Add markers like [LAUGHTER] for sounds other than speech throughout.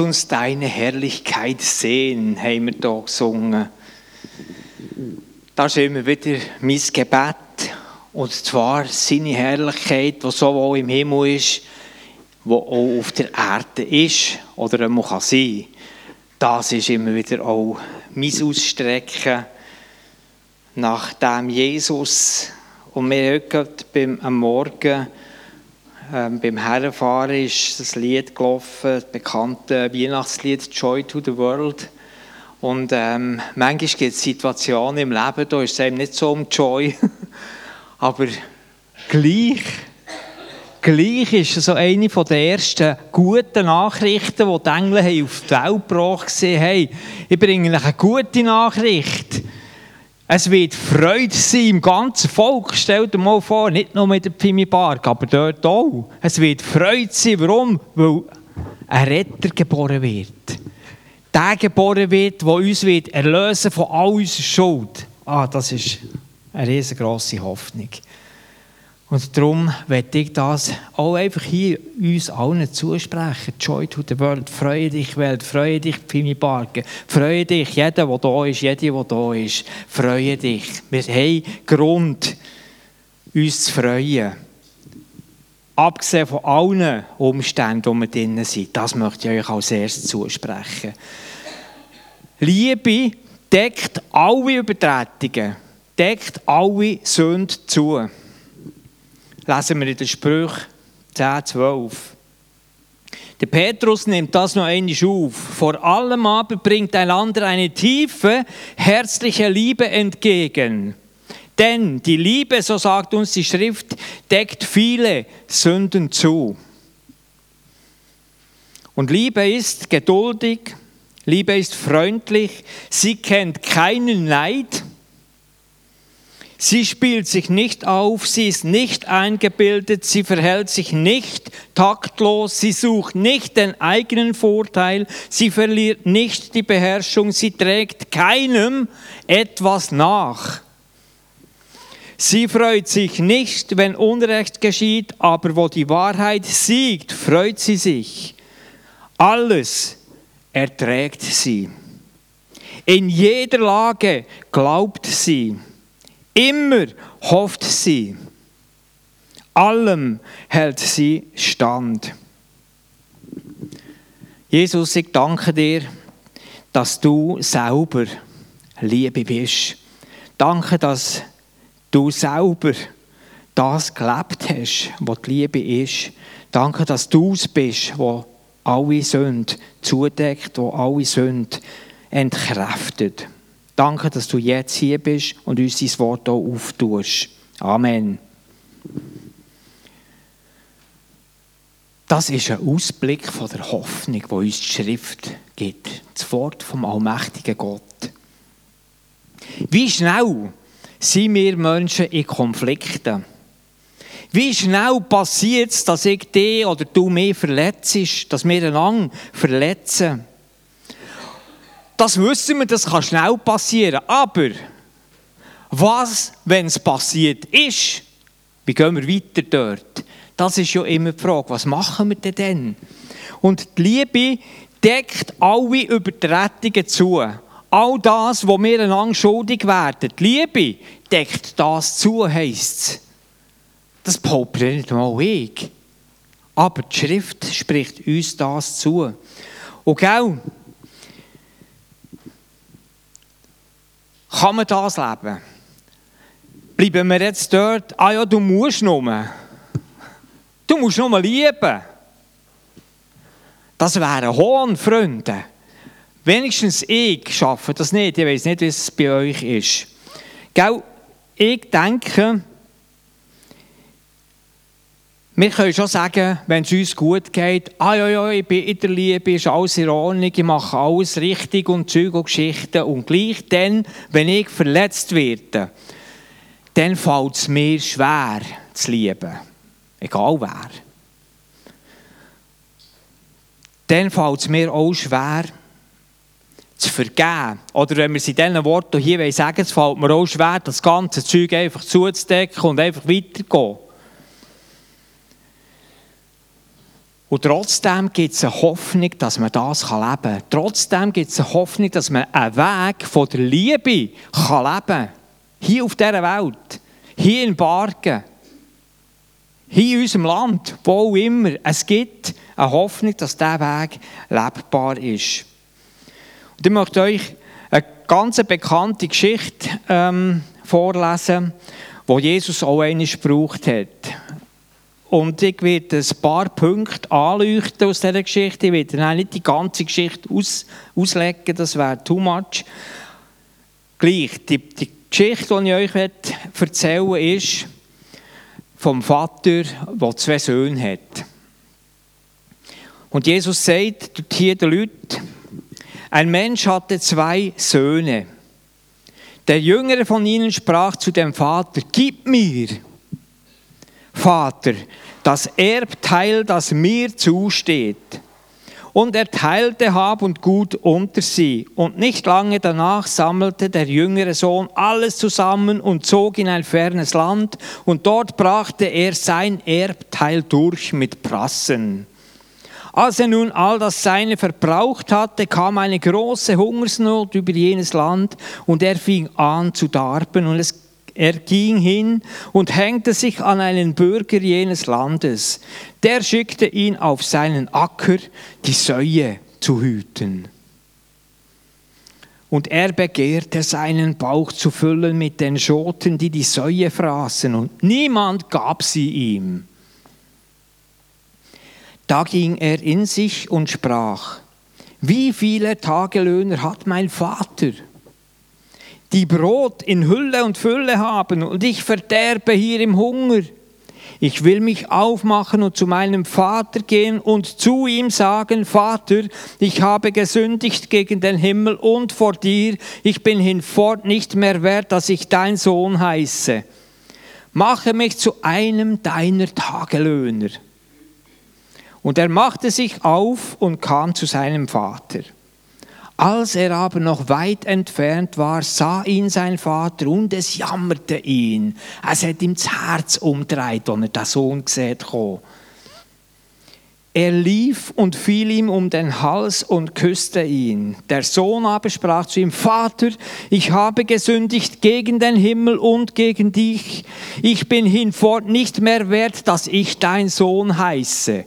uns deine Herrlichkeit sehen, haben wir hier gesungen. Das ist immer wieder mein Gebet. Und zwar seine Herrlichkeit, die sowohl im Himmel ist, die auch auf der Erde ist oder einmal kann sein Das ist immer wieder auch mein Ausstrecken nach dem Jesus. Und wir heute beim, am Morgen ähm, beim Herrenfahren ist das Lied gelaufen, das bekannte Weihnachtslied Joy to the World. Und ähm, manchmal gibt es Situationen im Leben, da ist es eben nicht so um Joy, [LAUGHS] aber gleich, gleich ist es so eine der ersten guten Nachrichten, die die Engel auf die Welt gebracht haben. Hey, ich bringe euch eine gute Nachricht. Es wird Freude sein im ganzen Volk. Stell dir mal vor, nicht nur mit der Pimi Park, aber dort auch. Es wird Freude sein. Warum? Weil ein Retter geboren wird. Der geboren wird, der uns wird erlösen von all unserer Schuld. Ah, das ist eine riesengroße Hoffnung. Und darum werde ich das auch einfach hier uns allen zusprechen. Joy to the world. Freue dich, Welt. Freue dich, Pimi Barken. Freue dich, jeder, der da ist, jede, der da ist. Freue dich. Wir haben Grund, uns zu freuen. Abgesehen von allen Umständen, die wir drinnen sind. Das möchte ich euch als erstes zusprechen. Liebe deckt alle Übertretungen, deckt alle Sünden zu lesen wir in den Sprüchen 10, 12. Der Petrus nimmt das noch einmal auf. Vor allem aber bringt einander eine tiefe, herzliche Liebe entgegen. Denn die Liebe, so sagt uns die Schrift, deckt viele Sünden zu. Und Liebe ist geduldig, Liebe ist freundlich, sie kennt keinen Neid, Sie spielt sich nicht auf, sie ist nicht eingebildet, sie verhält sich nicht taktlos, sie sucht nicht den eigenen Vorteil, sie verliert nicht die Beherrschung, sie trägt keinem etwas nach. Sie freut sich nicht, wenn Unrecht geschieht, aber wo die Wahrheit siegt, freut sie sich. Alles erträgt sie. In jeder Lage glaubt sie. Immer hofft sie. Allem hält sie stand. Jesus, ich danke dir, dass du selber Liebe bist. Danke, dass du selber das gelebt hast, was die Liebe ist. Danke, dass du es bist, wo alle Sünden zudeckt, wo alle Sünden entkräftet. Danke, dass du jetzt hier bist und uns dein Wort hier auftust. Amen. Das ist ein Ausblick von der Hoffnung, wo uns die Schrift gibt. Das Wort vom allmächtigen Gott. Wie schnell sind wir Menschen in Konflikten? Wie schnell passiert es, dass ich dich oder du mich verletzt, dass wir einander verletzen? Das wissen wir, das kann schnell passieren. Aber was, wenn es passiert ist? Wie gehen wir weiter dort? Das ist ja immer die Frage. Was machen wir denn dann? Und die Liebe deckt alle Übertretungen zu. All das, wo wir einander schuldig werden. Die Liebe deckt das zu, heisst es. Das behauptet nicht mal ich. Aber die Schrift spricht uns das zu. Und gell, Kann man das leben? Bleiben wir jetzt dort, ah ja, du musst nur. Du musst nur lieben. Das wäre Hohn, Freunde. Wenigstens ich schaffe das nicht. Ich weiß nicht, wie es bei euch ist. Gell? Ich denke, wir können schon sagen, wenn es uns gut geht, ah ja, ja, ich bin in der Liebe, ist alles in Ordnung, ich mache alles richtig und Zeug und Geschichten. Und gleich dann, wenn ich verletzt werde, dann fällt es mir schwer zu lieben. Egal wer. Dann fällt es mir auch schwer zu vergeben. Oder wenn wir es in diesen Worten hier sagen es fällt mir auch schwer, das ganze Zeug einfach zuzudecken und einfach weiterzugehen. Und trotzdem gibt es eine Hoffnung, dass man das leben kann. Trotzdem gibt es eine Hoffnung, dass man einen Weg von der Liebe kann leben kann. Hier auf dieser Welt. Hier in Bargen. Hier in unserem Land. Wo auch immer. Es gibt eine Hoffnung, dass dieser Weg lebbar ist. Und ich möchte euch eine ganz bekannte Geschichte ähm, vorlesen, wo Jesus auch eine gebraucht hat. Und ich werde ein paar Punkte anleuchten aus dieser Geschichte. Ich werde nicht die ganze Geschichte aus, auslegen, das wäre too much. Gleich, die, die Geschichte, die ich euch erzählen will, ist vom Vater, der zwei Söhne hat. Und Jesus sagt hier den Leuten, ein Mensch hatte zwei Söhne. Der jüngere von ihnen sprach zu dem Vater, gib mir, Vater, das Erbteil, das mir zusteht. Und er teilte Hab und Gut unter sie. Und nicht lange danach sammelte der jüngere Sohn alles zusammen und zog in ein fernes Land. Und dort brachte er sein Erbteil durch mit Prassen. Als er nun all das Seine verbraucht hatte, kam eine große Hungersnot über jenes Land und er fing an zu darben und es er ging hin und hängte sich an einen Bürger jenes Landes. Der schickte ihn auf seinen Acker, die Säue zu hüten. Und er begehrte seinen Bauch zu füllen mit den Schoten, die die Säue fraßen, und niemand gab sie ihm. Da ging er in sich und sprach, wie viele Tagelöhner hat mein Vater? Die Brot in Hülle und Fülle haben und ich verderbe hier im Hunger. Ich will mich aufmachen und zu meinem Vater gehen und zu ihm sagen, Vater, ich habe gesündigt gegen den Himmel und vor dir, ich bin hinfort nicht mehr wert, dass ich dein Sohn heiße. Mache mich zu einem deiner Tagelöhner. Und er machte sich auf und kam zu seinem Vater. Als er aber noch weit entfernt war, sah ihn sein Vater und es jammerte ihn. Es hat ihm das Herz umdreht, als er den Sohn gesehen hat. Er lief und fiel ihm um den Hals und küsste ihn. Der Sohn aber sprach zu ihm, Vater, ich habe gesündigt gegen den Himmel und gegen dich. Ich bin hinfort nicht mehr wert, dass ich dein Sohn heiße.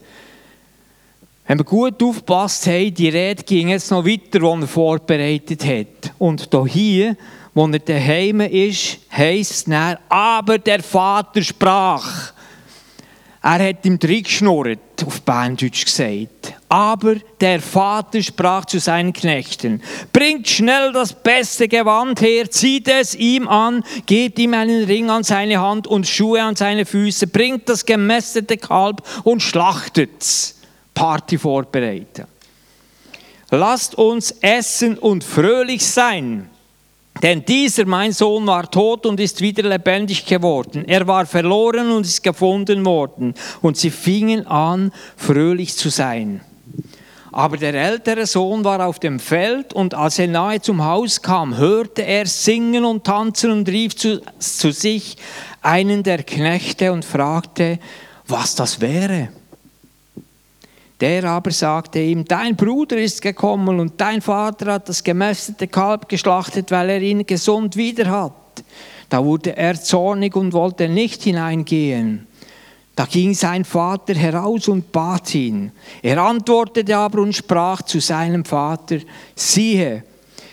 Wenn wir gut aufpasst haben, die Rede ging jetzt noch weiter, die er vorbereitet hat. Und hier, wo er daheim ist, heisst es dann, aber der Vater sprach. Er hat ihm geschnurrt, auf Berndeutsch gesagt. Aber der Vater sprach zu seinen Knechten, bringt schnell das beste Gewand her, zieht es ihm an, gebt ihm einen Ring an seine Hand und Schuhe an seine Füße, bringt das gemästete Kalb und schlachtet's. Party vorbereiten. Lasst uns essen und fröhlich sein. Denn dieser, mein Sohn, war tot und ist wieder lebendig geworden. Er war verloren und ist gefunden worden. Und sie fingen an, fröhlich zu sein. Aber der ältere Sohn war auf dem Feld und als er nahe zum Haus kam, hörte er singen und tanzen und rief zu, zu sich einen der Knechte und fragte, was das wäre. Der aber sagte ihm, dein Bruder ist gekommen und dein Vater hat das gemästete Kalb geschlachtet, weil er ihn gesund wieder hat. Da wurde er zornig und wollte nicht hineingehen. Da ging sein Vater heraus und bat ihn. Er antwortete aber und sprach zu seinem Vater, siehe,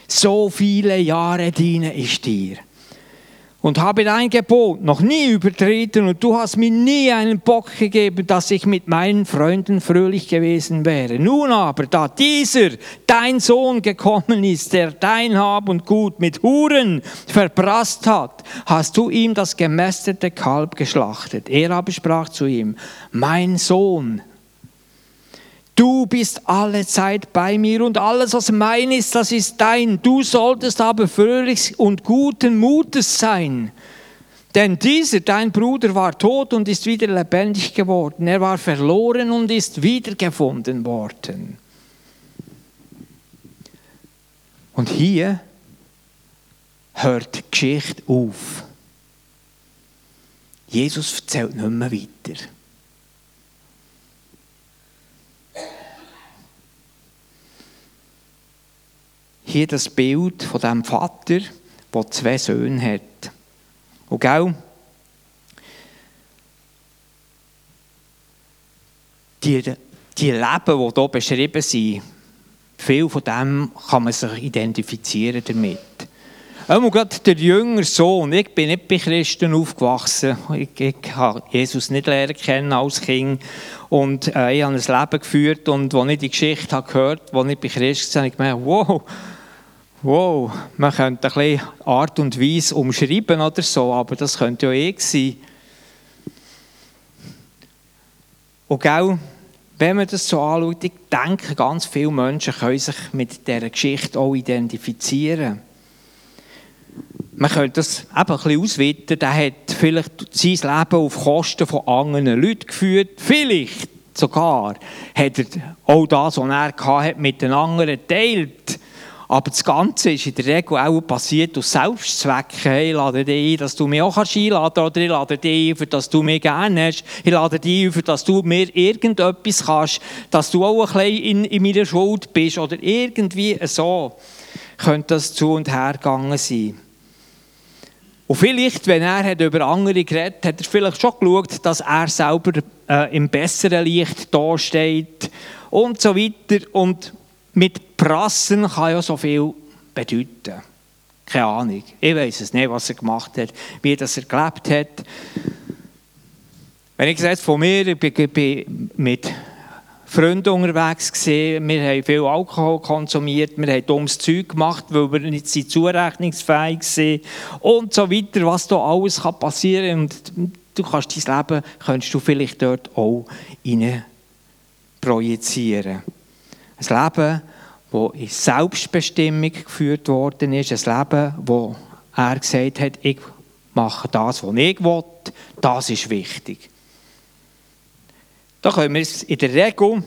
so viele Jahre diene ich dir und habe dein Gebot noch nie übertreten und du hast mir nie einen Bock gegeben, dass ich mit meinen Freunden fröhlich gewesen wäre. Nun aber, da dieser, dein Sohn gekommen ist, der dein Hab und Gut mit Huren verprasst hat, hast du ihm das gemästete Kalb geschlachtet. Er aber sprach zu ihm, mein Sohn, Du bist alle Zeit bei mir und alles, was mein ist, das ist dein. Du solltest aber fröhlich und guten Mutes sein. Denn dieser, dein Bruder, war tot und ist wieder lebendig geworden. Er war verloren und ist wiedergefunden worden. Und hier hört die Geschichte auf. Jesus erzählt nicht mehr weiter. Hier das Bild von dem Vater, der zwei Söhne hat. Und gell, die, die Leben, die hier beschrieben sind, viel von dem kann man sich identifizieren damit. Einmal gerade der jüngere Sohn. Ich bin nicht bei Christen aufgewachsen. Ich, ich habe Jesus nicht lernen kennen als Kind. Und äh, ich habe ein Leben geführt. Und als ich die Geschichte habe gehört habe, als ich bei Christen war, habe ich gemerkt, wow, wow, man könnte ein bisschen Art und Weise umschreiben oder so, aber das könnte ja eh sein. Und gell, wenn man das so anschaut, ich denke, ganz viele Menschen können sich mit dieser Geschichte auch identifizieren. Man könnte das eben ein bisschen ausweiten. Der hat vielleicht sein Leben auf Kosten von anderen Leuten geführt. Vielleicht sogar hat er auch das, was er hatte, mit den anderen geteilt. Aber das Ganze ist in der Regel auch passiert aus Selbstzwecken. Hey, ich lade dich ein, dass du mich auch einladen kannst. Oder ich lade dich ein, für dass du mich gerne hast. Ich lade dich ein, für dass du mir irgendetwas kannst. Dass du auch ein bisschen in, in meiner Schuld bist. Oder irgendwie so könnte das zu und her gegangen sein. Und vielleicht, wenn er hat über andere geredet hat, hat er vielleicht schon geschaut, dass er selber äh, im besseren Licht dasteht und so weiter. Und mit Prassen kann ja so viel bedeuten. Keine Ahnung. Ich weiß es nicht, was er gemacht hat, wie das er gelebt hat. Wenn ich gesagt von mir, ich bin mit Freunden unterwegs gesehen, wir haben viel Alkohol konsumiert, wir haben dummes Zeug gemacht, weil wir nicht zurechnungsfähig sind und so weiter, was da alles passieren kann. Du kannst dein Leben, kannst du vielleicht dort auch rein projizieren. Ein Leben, das in Selbstbestimmung geführt worden ist, ein Leben, wo er gesagt hat, ich mache das, was ich will, das ist wichtig. Da können wir in der Regel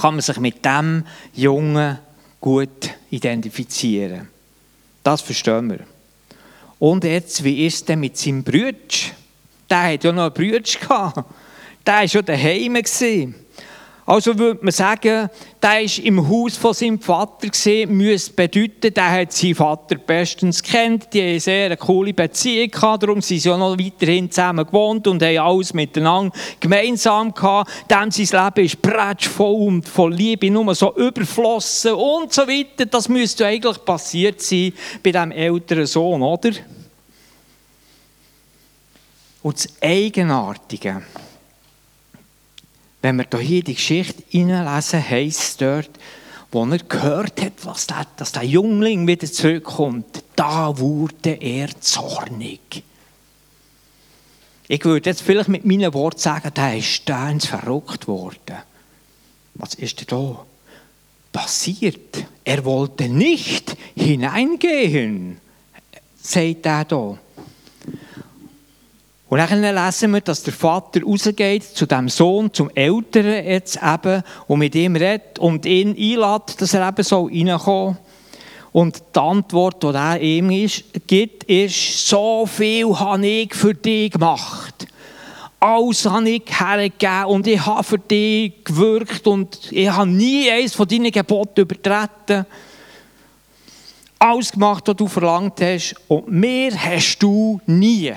kann man sich mit dem Jungen gut identifizieren. Das verstehen wir. Und jetzt, wie ist es denn mit seinem Bruder? Der hat ja noch einen Bruder gehabt. Der war schon daheim. Also würde man sagen, der war im Haus von seinem Vater gesehen, müsste bedeuten, der hat seinen Vater bestens kennt, die haben eine sehr coole Beziehung gehabt, darum sind sie ja noch weiterhin zusammen gewohnt und haben alles miteinander gemeinsam gehabt. Dann sein Leben ist prätschvoll und voll Liebe, nur so überflossen und so weiter. Das müsste eigentlich passiert sein bei diesem älteren Sohn, oder? Und das Eigenartige, wenn wir hier die Geschichte hineinlesen, heisst es dort, wo er gehört hat, was der, dass der Jüngling wieder zurückkommt, da wurde er zornig. Ich würde jetzt vielleicht mit meinen Worten sagen, der ist steins verrückt worden. Was ist denn da passiert? Er wollte nicht hineingehen, sagt er da. Und dann lesen wir, dass der Vater rausgeht zu dem Sohn, zum Älteren jetzt eben, und mit ihm redet und ihn einlädt, dass er eben so reinkommt. Und die Antwort, die er ihm ist, gibt, ist, so viel habe ich für dich gemacht. Alles habe ich hergegeben und ich habe für dich gewirkt und ich habe nie eines von deinen Geboten übertreten. Alles gemacht, was du verlangt hast und mir hast du nie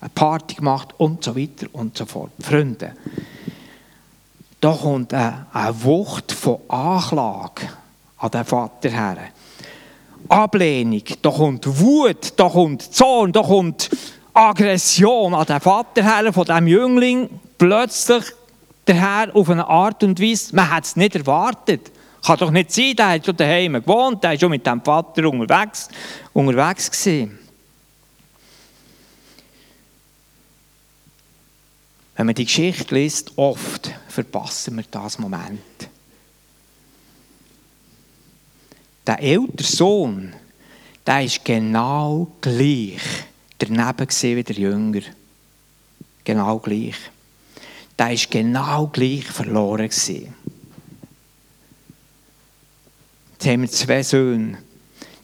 eine Party gemacht und so weiter und so fort. Freunde, da kommt eine, Wucht von Anklage an den Vater her. Ablehnung, da kommt Wut, da kommt Zorn, da kommt Aggression an den Vater her von dem Jüngling. Plötzlich der Herr auf eine Art und Weise, man hat es nicht erwartet. Kann doch nicht sein, der hat schon daheim gewohnt, der war schon mit dem Vater unterwegs, unterwegs gewesen. Wenn man die Geschichte liest, oft verpassen wir das Moment. Der ältere Sohn, der ist genau gleich daneben wie der Jünger. Genau gleich. Der ist genau gleich verloren gewesen. Jetzt haben wir zwei Söhne.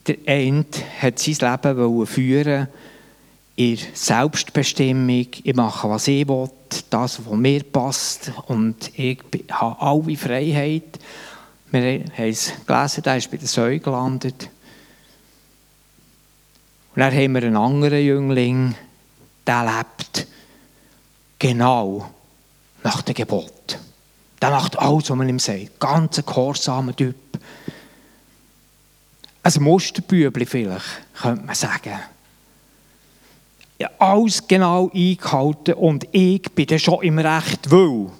Der eine hat sein Leben führen in Selbstbestimmung. Ich mache, was ich will das, was mir passt und ich habe alle Freiheit. Wir haben es gelesen, der ist bei der Säue gelandet. Und dann haben wir einen anderen Jüngling, der lebt genau nach dem Gebot. Der macht alles, was man ihm sagt. Ganz ein gehorsamer Typ. Ein Musterbübli vielleicht, könnte man sagen. Alles genau eingehalten und ich bin dann schon im Recht, weil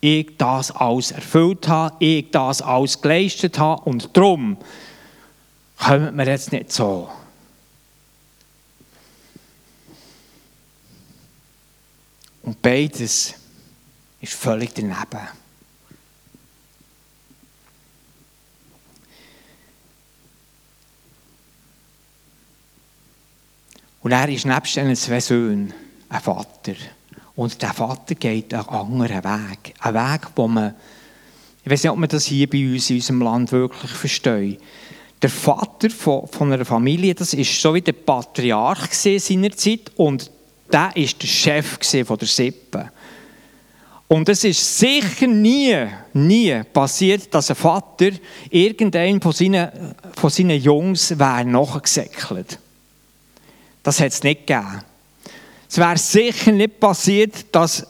ich das alles erfüllt habe, ich das alles geleistet habe und darum kommen wir jetzt nicht so. Und beides ist völlig daneben. Und er ist nebst diesen zwei Söhnen ein Vater. Und der Vater geht einen anderen Weg. Ein Weg, wo man, ich weiß nicht, ob man das hier bei uns in unserem Land wirklich versteht. Der Vater von, von einer Familie, das ist so wie der Patriarch seiner Zeit und der ist der Chef von der Sippe. Und es ist sicher nie, nie passiert, dass ein Vater irgendeinen von seinen, von seinen Jungs wäre nachgesäckelt. Das hat es nicht gegeben. Es wäre sicher nicht passiert, dass,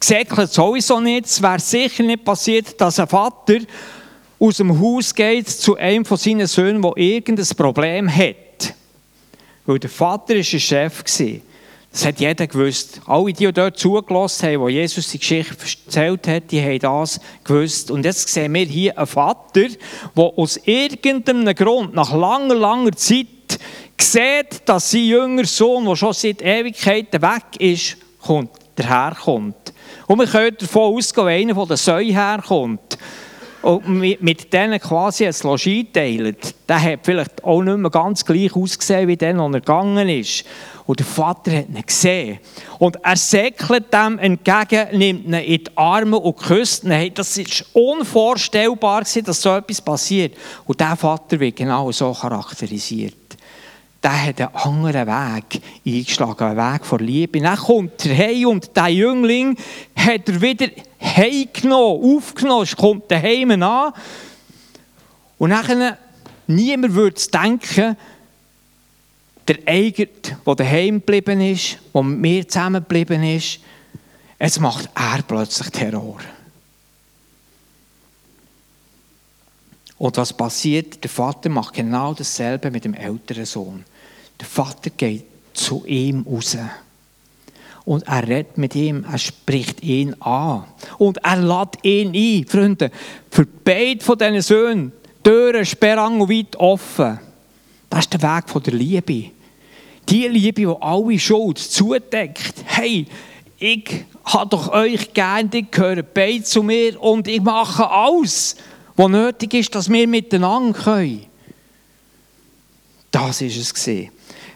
gesäckelt sowieso nicht, es wäre sicher nicht passiert, dass ein Vater aus dem Haus geht zu einem von seinen Söhnen, der irgendein Problem hat. Weil der Vater war ein Chef. Das hat jeder gewusst. Alle, die dort zugelassen haben, wo Jesus die Geschichte erzählt hat, die haben das gewusst. Und jetzt sehen wir hier einen Vater, der aus irgendeinem Grund nach langer, langer Zeit sieht, dass sein jünger Sohn, der schon seit Ewigkeiten weg ist, kommt, daherkommt. Und wir können davon ausgehen, wenn einer von den Säuen herkommt und mit denen quasi ein Logis teilt, der hat vielleicht auch nicht mehr ganz gleich ausgesehen, wie der, als er gegangen ist. Und der Vater hat ihn gesehen. Und er säckelt dem entgegen, nimmt ihn in die Arme und küsst ihn. Hey, das ist unvorstellbar, dass so etwas passiert. Und der Vater wird genau so charakterisiert der hat einen anderen Weg eingeschlagen, einen Weg vor Liebe. Dann kommt er heim und der Jüngling hat er wieder heimgenommen, aufgenommen, kommt daheim an. Und dann, niemand würde denken, der Eiger, der daheim geblieben ist, der mit mir zusammen geblieben ist, jetzt macht er plötzlich Terror. Und was passiert? Der Vater macht genau dasselbe mit dem älteren Sohn. Der Vater geht zu ihm raus. Und er redet mit ihm, er spricht ihn an. Und er lädt ihn ein. Freunde, für beide von diesen Söhnen, Türen weit offen. Das ist der Weg der Liebe. Die Liebe, die alle Schuld zudeckt. Hey, ich habe doch euch gern, die gehören beide zu mir und ich mache alles wo nötig ist, dass wir miteinander können. Das ist es gesehen.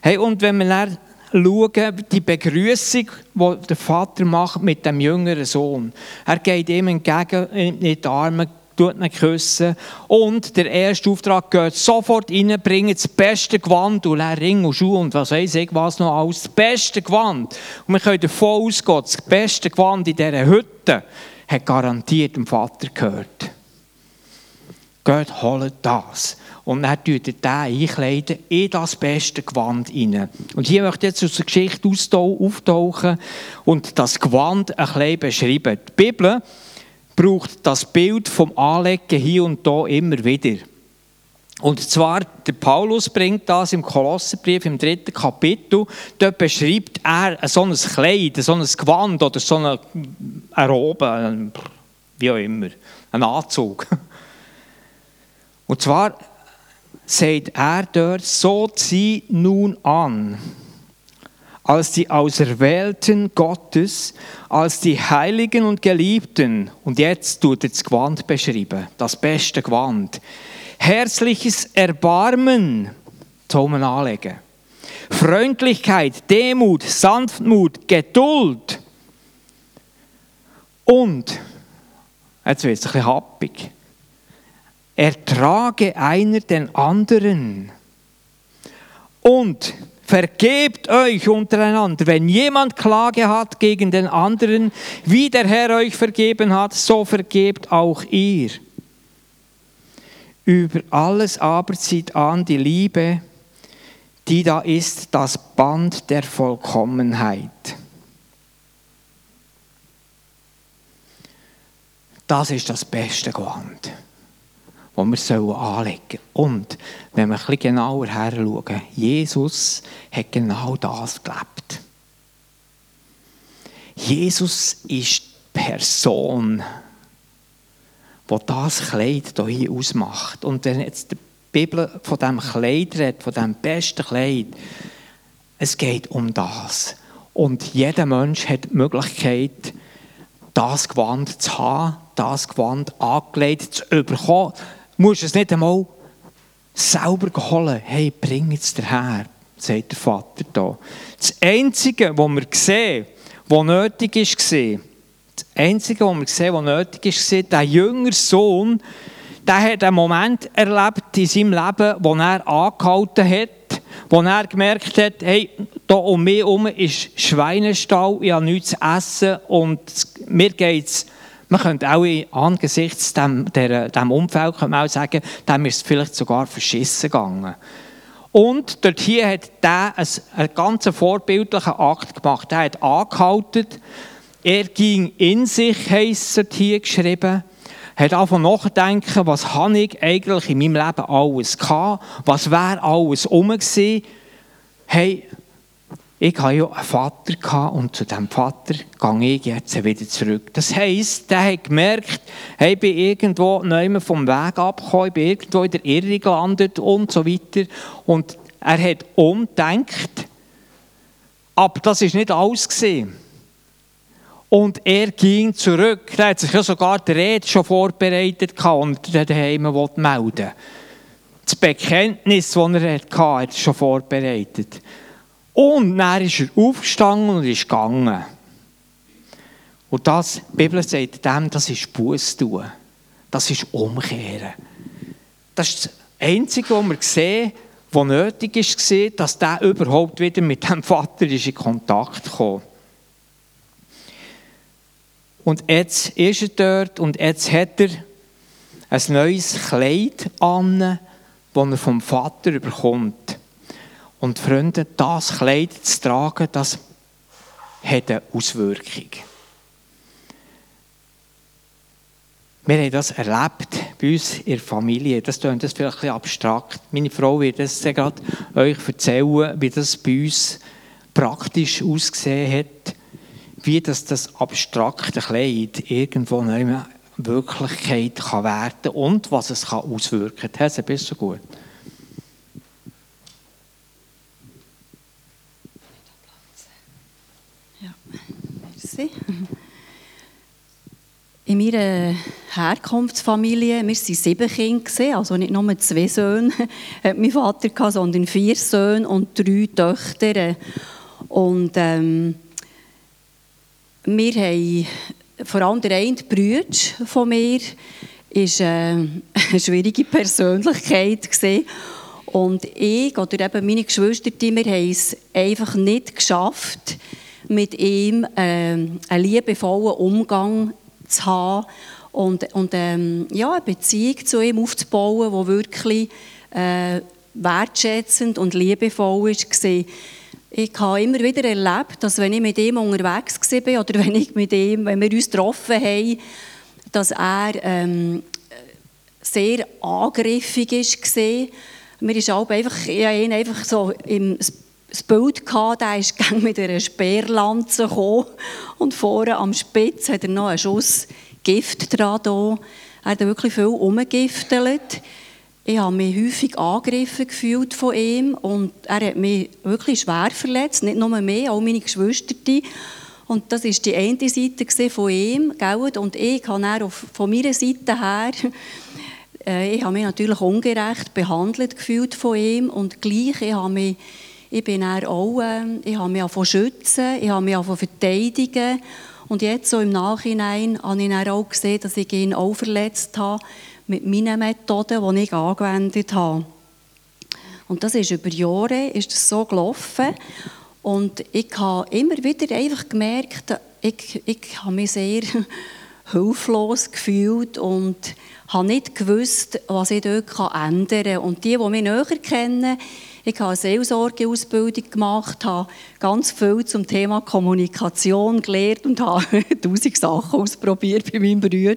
Hey, und wenn wir dann schauen, die Begrüßung, die der Vater macht mit dem jüngeren Sohn. Er geht ihm entgegen in die Arme, tut ihn küssen. Und der erste Auftrag geht sofort rein, bringt das beste Gewand und Ring und Schuhe und was weiß ich was noch alles. Das beste Gewand. Und wir können davon ausgehen, das beste Gewand in dieser Hütte hat garantiert dem Vater gehört. Geht, holt das. Und dann tut er den einkleiden in das beste Gewand hinein. Und hier möchte ich jetzt aus der Geschichte auftauchen und das Gewand ein bisschen beschreiben. Die Bibel braucht das Bild vom Anlegen hier und da immer wieder. Und zwar, der Paulus bringt das im Kolosserbrief im dritten Kapitel. Dort beschreibt er so ein Kleid, so ein Gewand oder so eine, Robe, wie auch immer, ein Anzug. [LAUGHS] Und zwar sagt er dort, so zieh nun an, als die Auserwählten Gottes, als die Heiligen und Geliebten. Und jetzt tut er das Gewand beschreiben, das beste Gewand. Herzliches Erbarmen man anlegen. Freundlichkeit, Demut, Sanftmut, Geduld. Und, jetzt wird es ein bisschen happig, ertrage einer den anderen und vergebt euch untereinander. Wenn jemand Klage hat gegen den anderen, wie der Herr euch vergeben hat, so vergebt auch ihr. Über alles aber zieht an die Liebe, die da ist, das Band der Vollkommenheit. Das ist das beste Gewand, das wir anlegen sollen. Und wenn wir ein bisschen genauer her schauen, Jesus hat genau das gelebt. Jesus ist die Person, die das Kleid hier ausmacht. Und wenn jetzt die Bibel von diesem Kleid redet, von diesem besten Kleid, es geht um das. Und jeder Mensch hat die Möglichkeit, das Gewand zu haben, das Gewand angelegt zu bekommen. Musst es nicht einmal selber holen. Hey, bring es her, sagt der Vater da. Das Einzige, was wir sehen, was nötig war, das Einzige, was wir sehen, was nötig war, der jüngere Sohn, der hat einen Moment erlebt in seinem Leben, wo er angehalten hat, wo er gemerkt hat, hey, da um mich herum ist Schweinestall, ich habe nichts zu essen und mir geht es man könnte auch angesichts dem, der, dem Umfeld man auch sagen, dem ist es vielleicht sogar verschissen gegangen. Und dort hier hat er einen, einen ganz vorbildlichen Akt gemacht. Er hat angehalten, er ging in sich, heisst es hier geschrieben, hat angefangen nachzudenken, was habe ich eigentlich in meinem Leben alles gehabt, was wäre alles um gewesen. Hey, ich hatte ja einen Vater und zu diesem Vater gehe ich jetzt wieder zurück. Das heisst, der hat gemerkt, ich bin irgendwo nicht vom Weg abgekommen, ich bin irgendwo in der Irre gelandet und so weiter. Und er hat umdenkt, aber das war nicht alles. Und er ging zurück. Er hat sich ja sogar die Rede schon vorbereitet und daheim melden Das Bekenntnis, das er hatte, hat er schon vorbereitet. Und dann ist er aufgestanden und ist gegangen. Und das, die Bibel sagt dem, das ist Buß tun. Das ist Umkehren. Das ist das Einzige, was wir sehen, was nötig war, dass der überhaupt wieder mit dem Vater in Kontakt kam. Und jetzt ist er dort und jetzt hat er ein neues Kleid an, das er vom Vater bekommt. Und Freunde, das Kleid zu tragen, das hat eine Auswirkung. Wir haben das erlebt bei uns in der Familie. Das klingt das vielleicht ein bisschen abstrakt. Meine Frau wird das gerade euch erzählen, wie das bei uns praktisch ausgesehen hat wie das, das abstrakte Kleid irgendwo eine Wirklichkeit kann werden und was es kann auswirken kann. Hese, bist du gut? Merci. In meiner Herkunftsfamilie, wir waren sieben Kinder, also nicht nur zwei Söhne, [LAUGHS] hat mein Vater gehabt, sondern vier Söhne und drei Töchter. Und ähm, wir haben vor allem der eine Bruder von mir ist äh, [LAUGHS] eine schwierige Persönlichkeit und ich oder eben meine Geschwister, wir haben es einfach nicht geschafft, mit ihm äh, einen liebevollen Umgang zu haben und, und ähm, ja, eine Beziehung zu ihm aufzubauen, die wirklich äh, wertschätzend und liebevoll war ich habe immer wieder erlebt, dass wenn ich mit ihm unterwegs war oder [LAUGHS] wenn, ich mit ihm, wenn wir uns getroffen haben, dass er ähm, sehr angriffig war. Mir ist einfach, ich hatte ihn einfach so im das Bild gehabt, der ist [LAUGHS] mit einer Speerlanze gekommen und vorne am Spitz hat er noch einen Schuss Gift dran. Er hat wirklich viel umgegiftelt. Ich habe mich häufig angegriffen gefühlt von ihm und er hat mich wirklich schwer verletzt, nicht nur mich, auch meine Geschwister. Und das war die eine Seite von ihm, und ich habe von meiner Seite her, äh, ich habe mich natürlich ungerecht behandelt gefühlt von ihm und gleich, ich habe mich, ich bin auch, äh, ich habe mich auch schützen, ich habe mich auch verteidigen und jetzt so im Nachhinein habe ich auch gesehen, dass ich ihn auch verletzt habe mit meinen Methoden, die ich angewendet habe. Und das ist über Jahre ist das so gelaufen. Und ich habe immer wieder einfach gemerkt, ich, ich habe mich sehr [LAUGHS] hilflos gefühlt und habe nicht gewusst, was ich dort ändern kann. Und die, die mich näher kennen, ich habe eine Seelsorgeausbildung gemacht, habe ganz viel zum Thema Kommunikation gelernt und habe [LAUGHS] tausend Sachen ausprobiert bei meinem Bruder.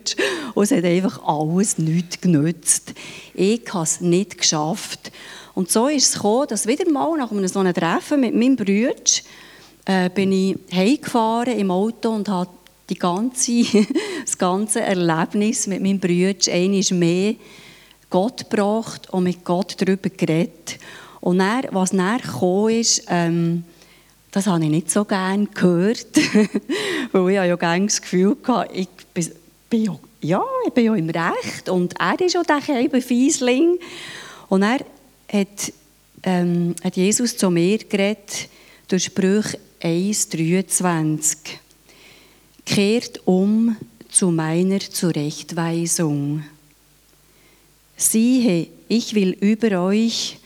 Und es hat einfach alles nichts genützt. Ich habe es nicht geschafft. Und so ist es gekommen, dass wieder mal nach einem so einem Treffen mit meinem Bruder äh, bin ich heimgefahren im Auto und habe die ganze, [LAUGHS] das ganze Erlebnis mit meinem Bruder einmal mehr Gott gebracht und mit Gott darüber geredet. Und dann, was dann gekommen ist, ähm, das habe ich nicht so gerne gehört, [LAUGHS] weil ich ja gerne das Gefühl hatte, ich bin, bin ja, ja, ich bin ja im Recht und er ist ja der kleine Fiesling. Und er hat, ähm, hat Jesus zu mir geredet durch Sprüche 1,23. Kehrt um zu meiner Zurechtweisung. Siehe, ich will über euch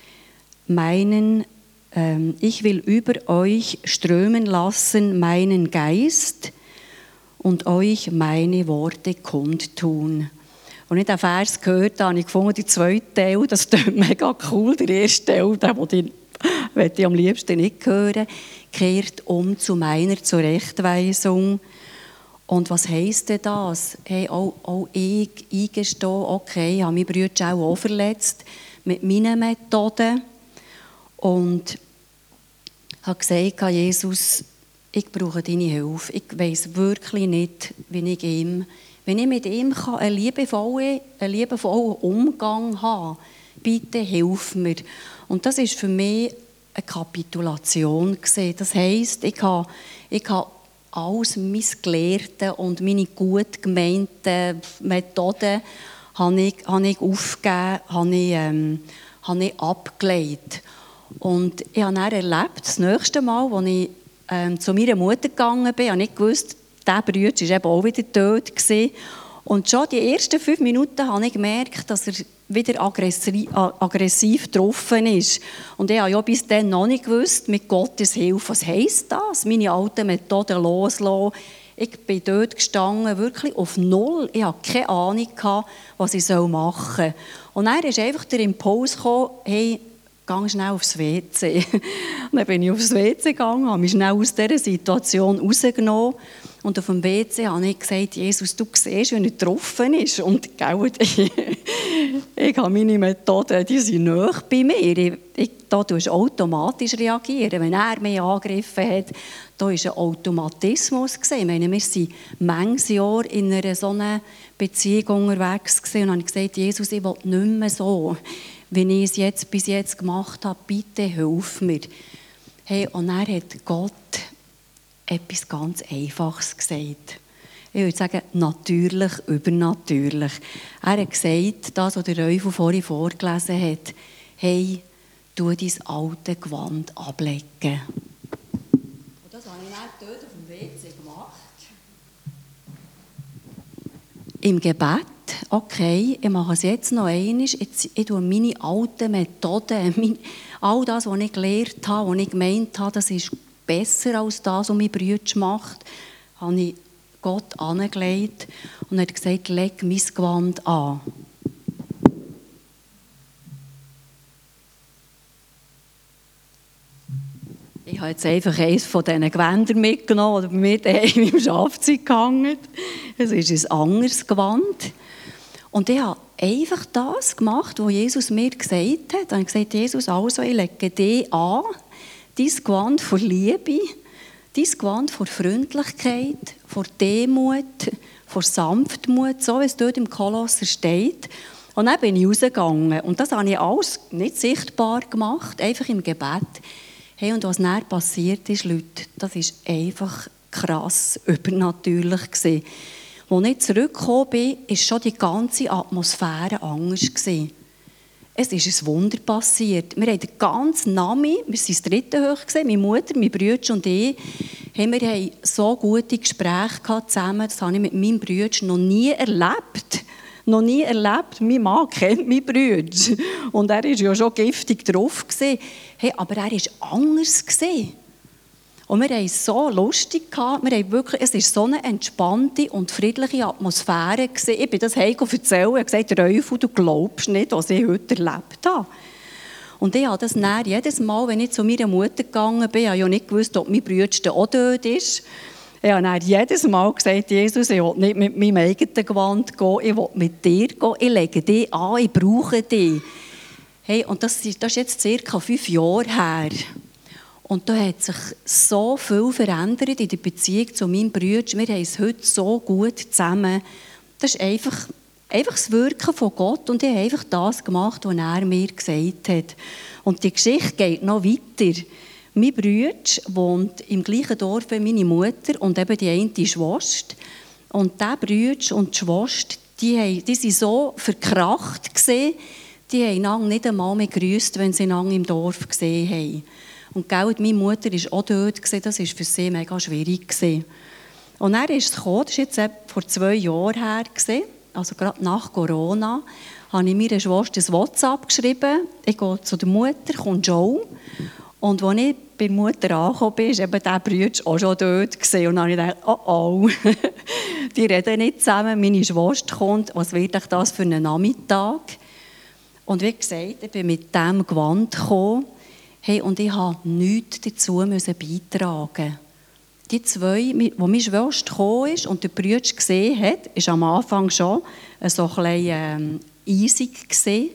meinen, ähm, ich will über euch strömen lassen meinen Geist und euch meine Worte kundtun. Und ich den Vers gehört habe, ich gefunden, die zweite Teil, das ist mega cool. Der erste Teil, den ich, ich am liebsten nicht hören, kehrt um zu meiner Zurechtweisung. Und was heisst denn das? Hey, auch, auch ich eingestehen, okay, ich habe meine Brüder auch verletzt mit meinen Methoden. Und habe gesagt, Jesus, ich brauche deine Hilfe. Ich weiß wirklich nicht, wie ich ihm, wenn ich mit ihm einen liebevollen, einen liebevollen Umgang habe bitte hilf mir. Und das ist für mich eine Kapitulation gesehen. Das heisst, ich habe, ich habe alles mein Gelehrte und meine gut gemeinten Methoden habe ich, habe ich aufgegeben, habe ich, ähm, habe ich abgelegt. Und ich habe dann erlebt, das nächste Mal, als ich ähm, zu meiner Mutter gegangen bin, habe ich gewusst, dieser Bruder war eben auch wieder tot. Gewesen. Und schon die ersten fünf Minuten habe ich gemerkt, dass er wieder aggressiv, aggressiv getroffen ist. Und ich habe ja bis dann noch nicht gewusst, mit Gottes Hilfe, was heisst das? Meine alten Methoden loslassen. Ich bin dort gestanden, wirklich auf Null. Ich hatte keine Ahnung, was ich machen soll. Und dann ist einfach der Impuls gekommen, hey, geh schnell aufs WC. [LAUGHS] Und dann bin ich aufs WC gegangen, habe mich schnell aus dieser Situation rausgenommen. Und auf dem WC habe ich gesagt, Jesus, du siehst, wie er getroffen ist. Und gell, ich, [LAUGHS] ich habe meine Methoden, die sind nah bei mir. Ich, ich, da tust automatisch reagieren. Wenn er mich angegriffen hat, da war ein Automatismus. Ich meine, wir sind manches Jahr in einer so einer Beziehung unterwegs gewesen. und habe gesagt, Jesus, ich will nicht mehr so wie ich es jetzt bis jetzt gemacht habe, bitte hilf mir. Hey, und er hat Gott etwas ganz Einfaches gesagt. Ich würde sagen, natürlich, übernatürlich. Er hat gesagt, das, was der Teufel vorhin vorgelesen hat, hey, tu dein alte Gewand ablegen. Und das habe ich dann dort auf dem WC gemacht. Im Gebet okay, ich mache es jetzt noch einmal, ich tue meine alten Methoden, [LAUGHS] mein, all das, was ich gelernt habe, was ich gemeint habe, das ist besser als das, was mein Bruder macht, habe ich Gott angelegt und hat gesagt, leg mein Gewand an. Ich habe jetzt einfach eines von diesen Gewändern mitgenommen, oder mir daheim [LAUGHS] im Schafzeit gehangen. Es ist ein anderes Gewand. Und ich habe einfach das gemacht, was Jesus mir gesagt hat. Ich habe gesagt, Jesus, also, ich lege dich an, dein Gewand von Liebe, dein Gewand von Freundlichkeit, von Demut, von Sanftmut, so wie es dort im Kolosser steht. Und dann bin ich rausgegangen. Und das habe ich alles nicht sichtbar gemacht, einfach im Gebet. Hey, und was dann passiert ist, Leute, das ist einfach krass übernatürlich gewesen. Als ich zurückgekommen bin, war schon die ganze Atmosphäre anders. Es ist ein Wunder passiert. Wir haben den ganzen Nami, wir waren das dritte hoch, meine Mutter, mein Bruder und ich, haben wir haben so gute Gespräche zusammen. Das habe ich mit meinem Bruder noch nie erlebt. Noch nie erlebt. Mein Mann kennt meinen Bruder. Und er war ja schon giftig drauf. Hey, aber er war anders. Und wir haben es so lustig gehabt. Wir wirklich, es war so eine entspannte und friedliche Atmosphäre. Gewesen. Ich bin das Heiko erzählen und gesagt, Räufel, du glaubst nicht, was ich heute erlebt habe. Und ich habe das dann jedes Mal, wenn ich zu meiner Mutter gegangen bin, ich ja nicht gewusst, ob mein Bruder auch dort ist. Ich habe dann jedes Mal gesagt, Jesus, ich will nicht mit meinem eigenen Gewand gehen, ich will mit dir gehen, ich lege dich an, ich brauche dich. Hey, und das, das ist jetzt circa fünf Jahre her. Und da hat sich so viel verändert in der Beziehung zu meinem Bruder. Wir haben es heute so gut zusammen. Das ist einfach, einfach das Wirken von Gott. Und ich habe einfach das gemacht, was er mir gesagt hat. Und die Geschichte geht noch weiter. Mein Bruder wohnt im gleichen Dorf wie meine Mutter und eben die eine Schwester. Und dieser Bruder und die Schwester, die, haben, die waren so verkracht, gewesen, die haben nicht einmal mehr gegrüßt, wenn sie einander im Dorf gesehen haben. Und gell, meine Mutter war auch dort, das war für sie mega schwierig. Und dann ist es gekommen, das war jetzt vor zwei Jahren her, also gerade nach Corona, habe ich meiner Schwester ein WhatsApp geschrieben. Ich gehe zu der Mutter, kommt Joe. Und als ich bei der Mutter angekommen bin, war eben dieser Bruder auch schon dort. Und dann habe ich gedacht, oh oh, [LAUGHS] die reden nicht zusammen, meine Schwester kommt, was wird das für ein Nachmittag? Und wie gesagt, ich bin mit diesem Gewand gekommen Hey, und ich habe nichts dazu müssen beitragen. Die zwei, wo meine Schwester gekommen ist und der Bruder gesehen hat, ist am Anfang schon so ein bisschen ähm, eisig gesehen.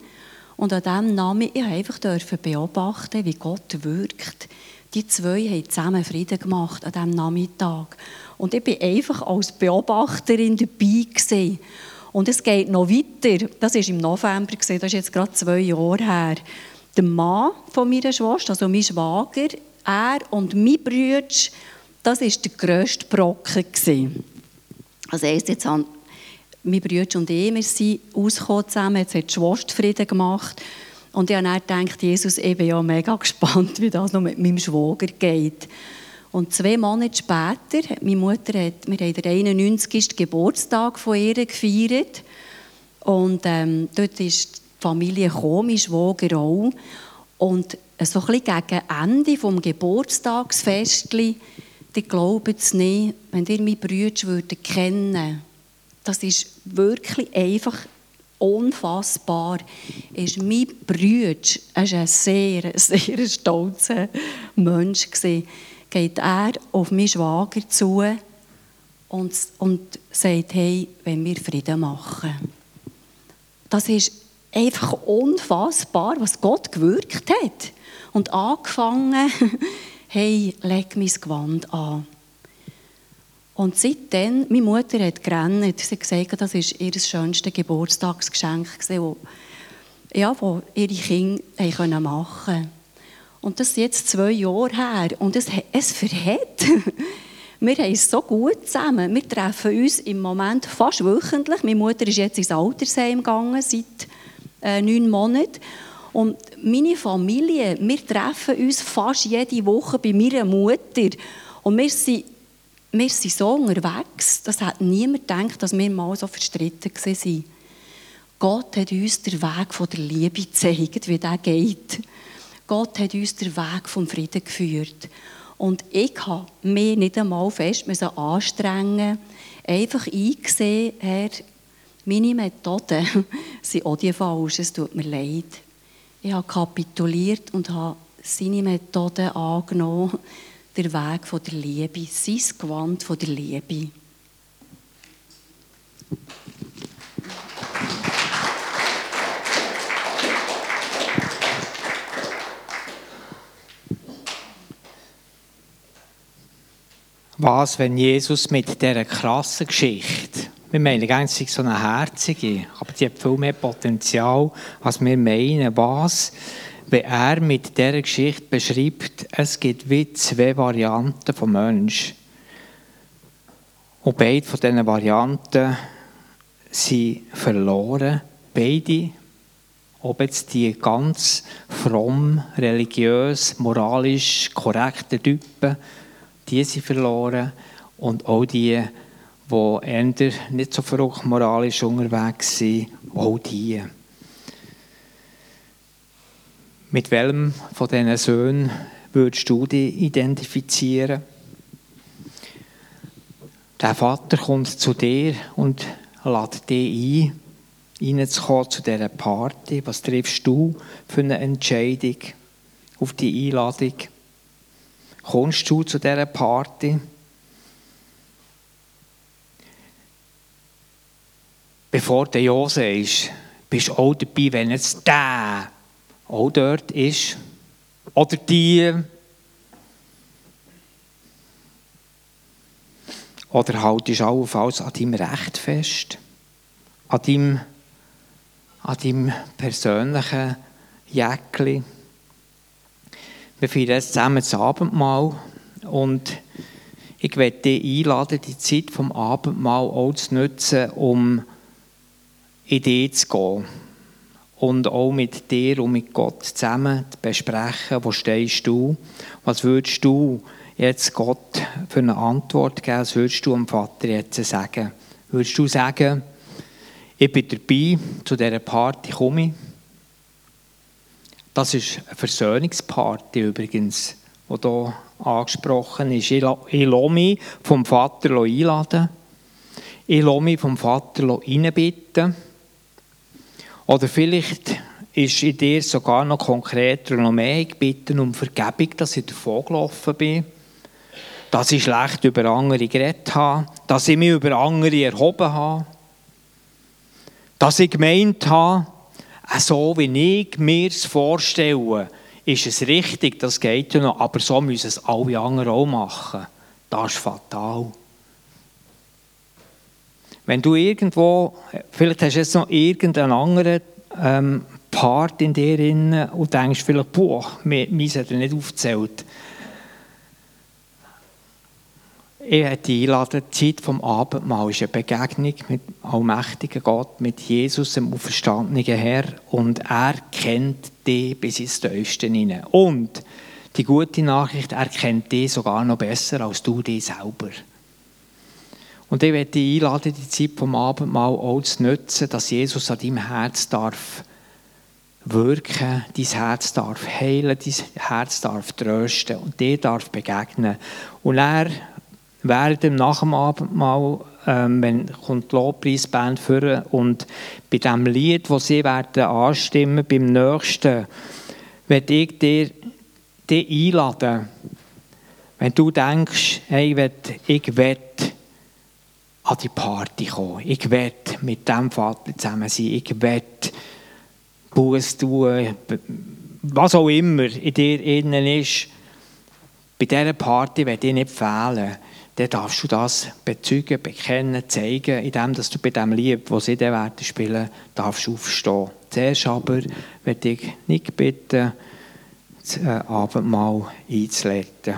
Und an diesem Namen, ich einfach beobachten, wie Gott wirkt. Die zwei haben zusammen Frieden gemacht an diesem Nachmittag. Und ich bin einfach als Beobachterin dabei gewesen. Und es geht noch weiter. Das war im November, das ist jetzt gerade zwei Jahre her der Mann von meiner Schwester, also mein Schwager, er und mein Bruder, das war der grösste Brocken. Also erst jetzt haben mein Bruder und ich, wir sind ausgekommen zusammen, jetzt hat die Schwester Frieden gemacht. Und ich habe dann gedacht, Jesus, ich bin ja mega [LAUGHS] gespannt, wie das noch mit meinem Schwager geht. Und zwei Monate später, meine Mutter hat, wir haben den 91. Geburtstag von ihr gefeiert. Und ähm, dort ist Familie gekommen, mein Schwager auch. Und so ein bisschen gegen Ende des Geburtstagsfestli, die glauben es nicht, wenn ihr meine Brüder würdet kennen das ist wirklich einfach unfassbar. Ist mein Bruder war ein sehr, [LAUGHS] sehr stolzer Mensch. Geht er auf meinen Schwager zu und, und sagt, hey, wenn wir Frieden machen. Das ist einfach unfassbar, was Gott gewirkt hat. Und angefangen, [LAUGHS] hey, leg mein Gewand an. Und seitdem, meine Mutter hat gerannt, sie hat gesagt, das war ihr schönstes Geburtstagsgeschenk, das ja, ihre Kinder machen konnten. Und das ist jetzt zwei Jahre her. Und es, es verhält. [LAUGHS] Wir haben es so gut zusammen. Wir treffen uns im Moment fast wöchentlich. Meine Mutter ist jetzt ins Altersheim gegangen, seit äh, neun Monaten. Und meine Familie, wir treffen uns fast jede Woche bei meiner Mutter. Und wir sind, wir sind so unterwegs, das hat niemand gedacht, dass wir mal so verstritten waren. Gott hat uns den Weg von der Liebe gezeigt, wie der geht. Gott hat uns den Weg vom Frieden geführt. Und ich habe mich nicht einmal fest anstrengen einfach eingesehen, Herr, meine Methoden [LAUGHS] sind auch die falschen, es tut mir leid. Ich habe kapituliert und habe seine Methoden angenommen, der Weg von der Liebe, sein Gewand von der Liebe. Was, wenn Jesus mit dieser krassen Geschichte wir meinen eigentlich so eine herzige, aber die hat viel mehr Potenzial, als wir meinen. Was, wenn er mit dieser Geschichte beschreibt, es gibt wie zwei Varianten von Mensch. Und beide von diesen Varianten sind verloren. Beide, ob jetzt die ganz fromm, religiös, moralisch korrekten Typen, die sind verloren. Und auch die, die eher nicht so verrückt moralisch unterwegs sind, auch die. Mit welchem von diesen Söhnen würdest du dich identifizieren? Der Vater kommt zu dir und lädt dich ein, reinzukommen zu dieser Party. Was triffst du für eine Entscheidung auf die Einladung? Kommst du zu dieser Party? Bevor der Jose ist, bist du auch dabei, wenn jetzt der auch dort ist. Oder die. Oder haltest du allenfalls an deinem Recht fest? An deinem, an deinem persönlichen Jäckli? Wir feiern jetzt zusammen das Abendmahl und ich werde dich einladen, die Zeit vom Abendmahl auch zu nutzen, um in dich zu gehen und auch mit dir und mit Gott zusammen zu besprechen, wo stehst du, was würdest du jetzt Gott für eine Antwort geben, was würdest du dem Vater jetzt sagen? Würdest du sagen, ich bin dabei, zu dieser Party komme ich? Das ist eine Versöhnungsparty übrigens, die hier angesprochen ist. Ich lasse mich vom Vater einladen. Ich lasse mich vom Vater reinbitten. Oder vielleicht ist in dir sogar noch konkreter noch mehr. Ich bitte um Vergebung, dass ich davon gelaufen bin. Dass ich schlecht über andere geredet habe. Dass ich mich über andere erhoben habe. Dass ich gemeint habe, so wie ich mir es vorstelle, ist es richtig, das geht ja noch, aber so müssen es alle anderen auch machen. Das ist fatal. Wenn du irgendwo, vielleicht hast du jetzt noch irgendeinen anderen ähm, Part in dir drin und denkst vielleicht, boah, mir, hat er nicht aufgezählt. Ich hätte einladen, die Zeit vom Abendmahl ist eine Begegnung mit allmächtigen Gott, mit Jesus, dem auferstandenen Herr. Und er kennt dich bis ins Tiefste hinein. Und die gute Nachricht, er kennt dich sogar noch besser als du dich selber. Und ich möchte dich einladen, die Zeit vom Abendmahl auch zu nutzen, dass Jesus an deinem Herz darf wirken, dein Herz darf heilen, dein Herz darf trösten und dir darf begegnen. Und er während dem nach dem Abendmahl, ähm, wenn kommt die Lobpreisband führen und bei dem Lied, das sie werden anstimmen, beim nächsten, werde ich dir, dir einladen, wenn du denkst, hey, ich will an die Party kommen. Ich will mit dem Vater zusammen sein. Ich will Buß tun, was auch immer in dir innen ist. Bei dieser Party werde ich nicht fehlen. Dann darfst du das bezeugen, bekennen, zeigen, indem du bei dem Lied, das sie dann spielen, darfst aufstehen. Zuerst aber werde ich nicht bitten, das Abendmahl einzuleiten.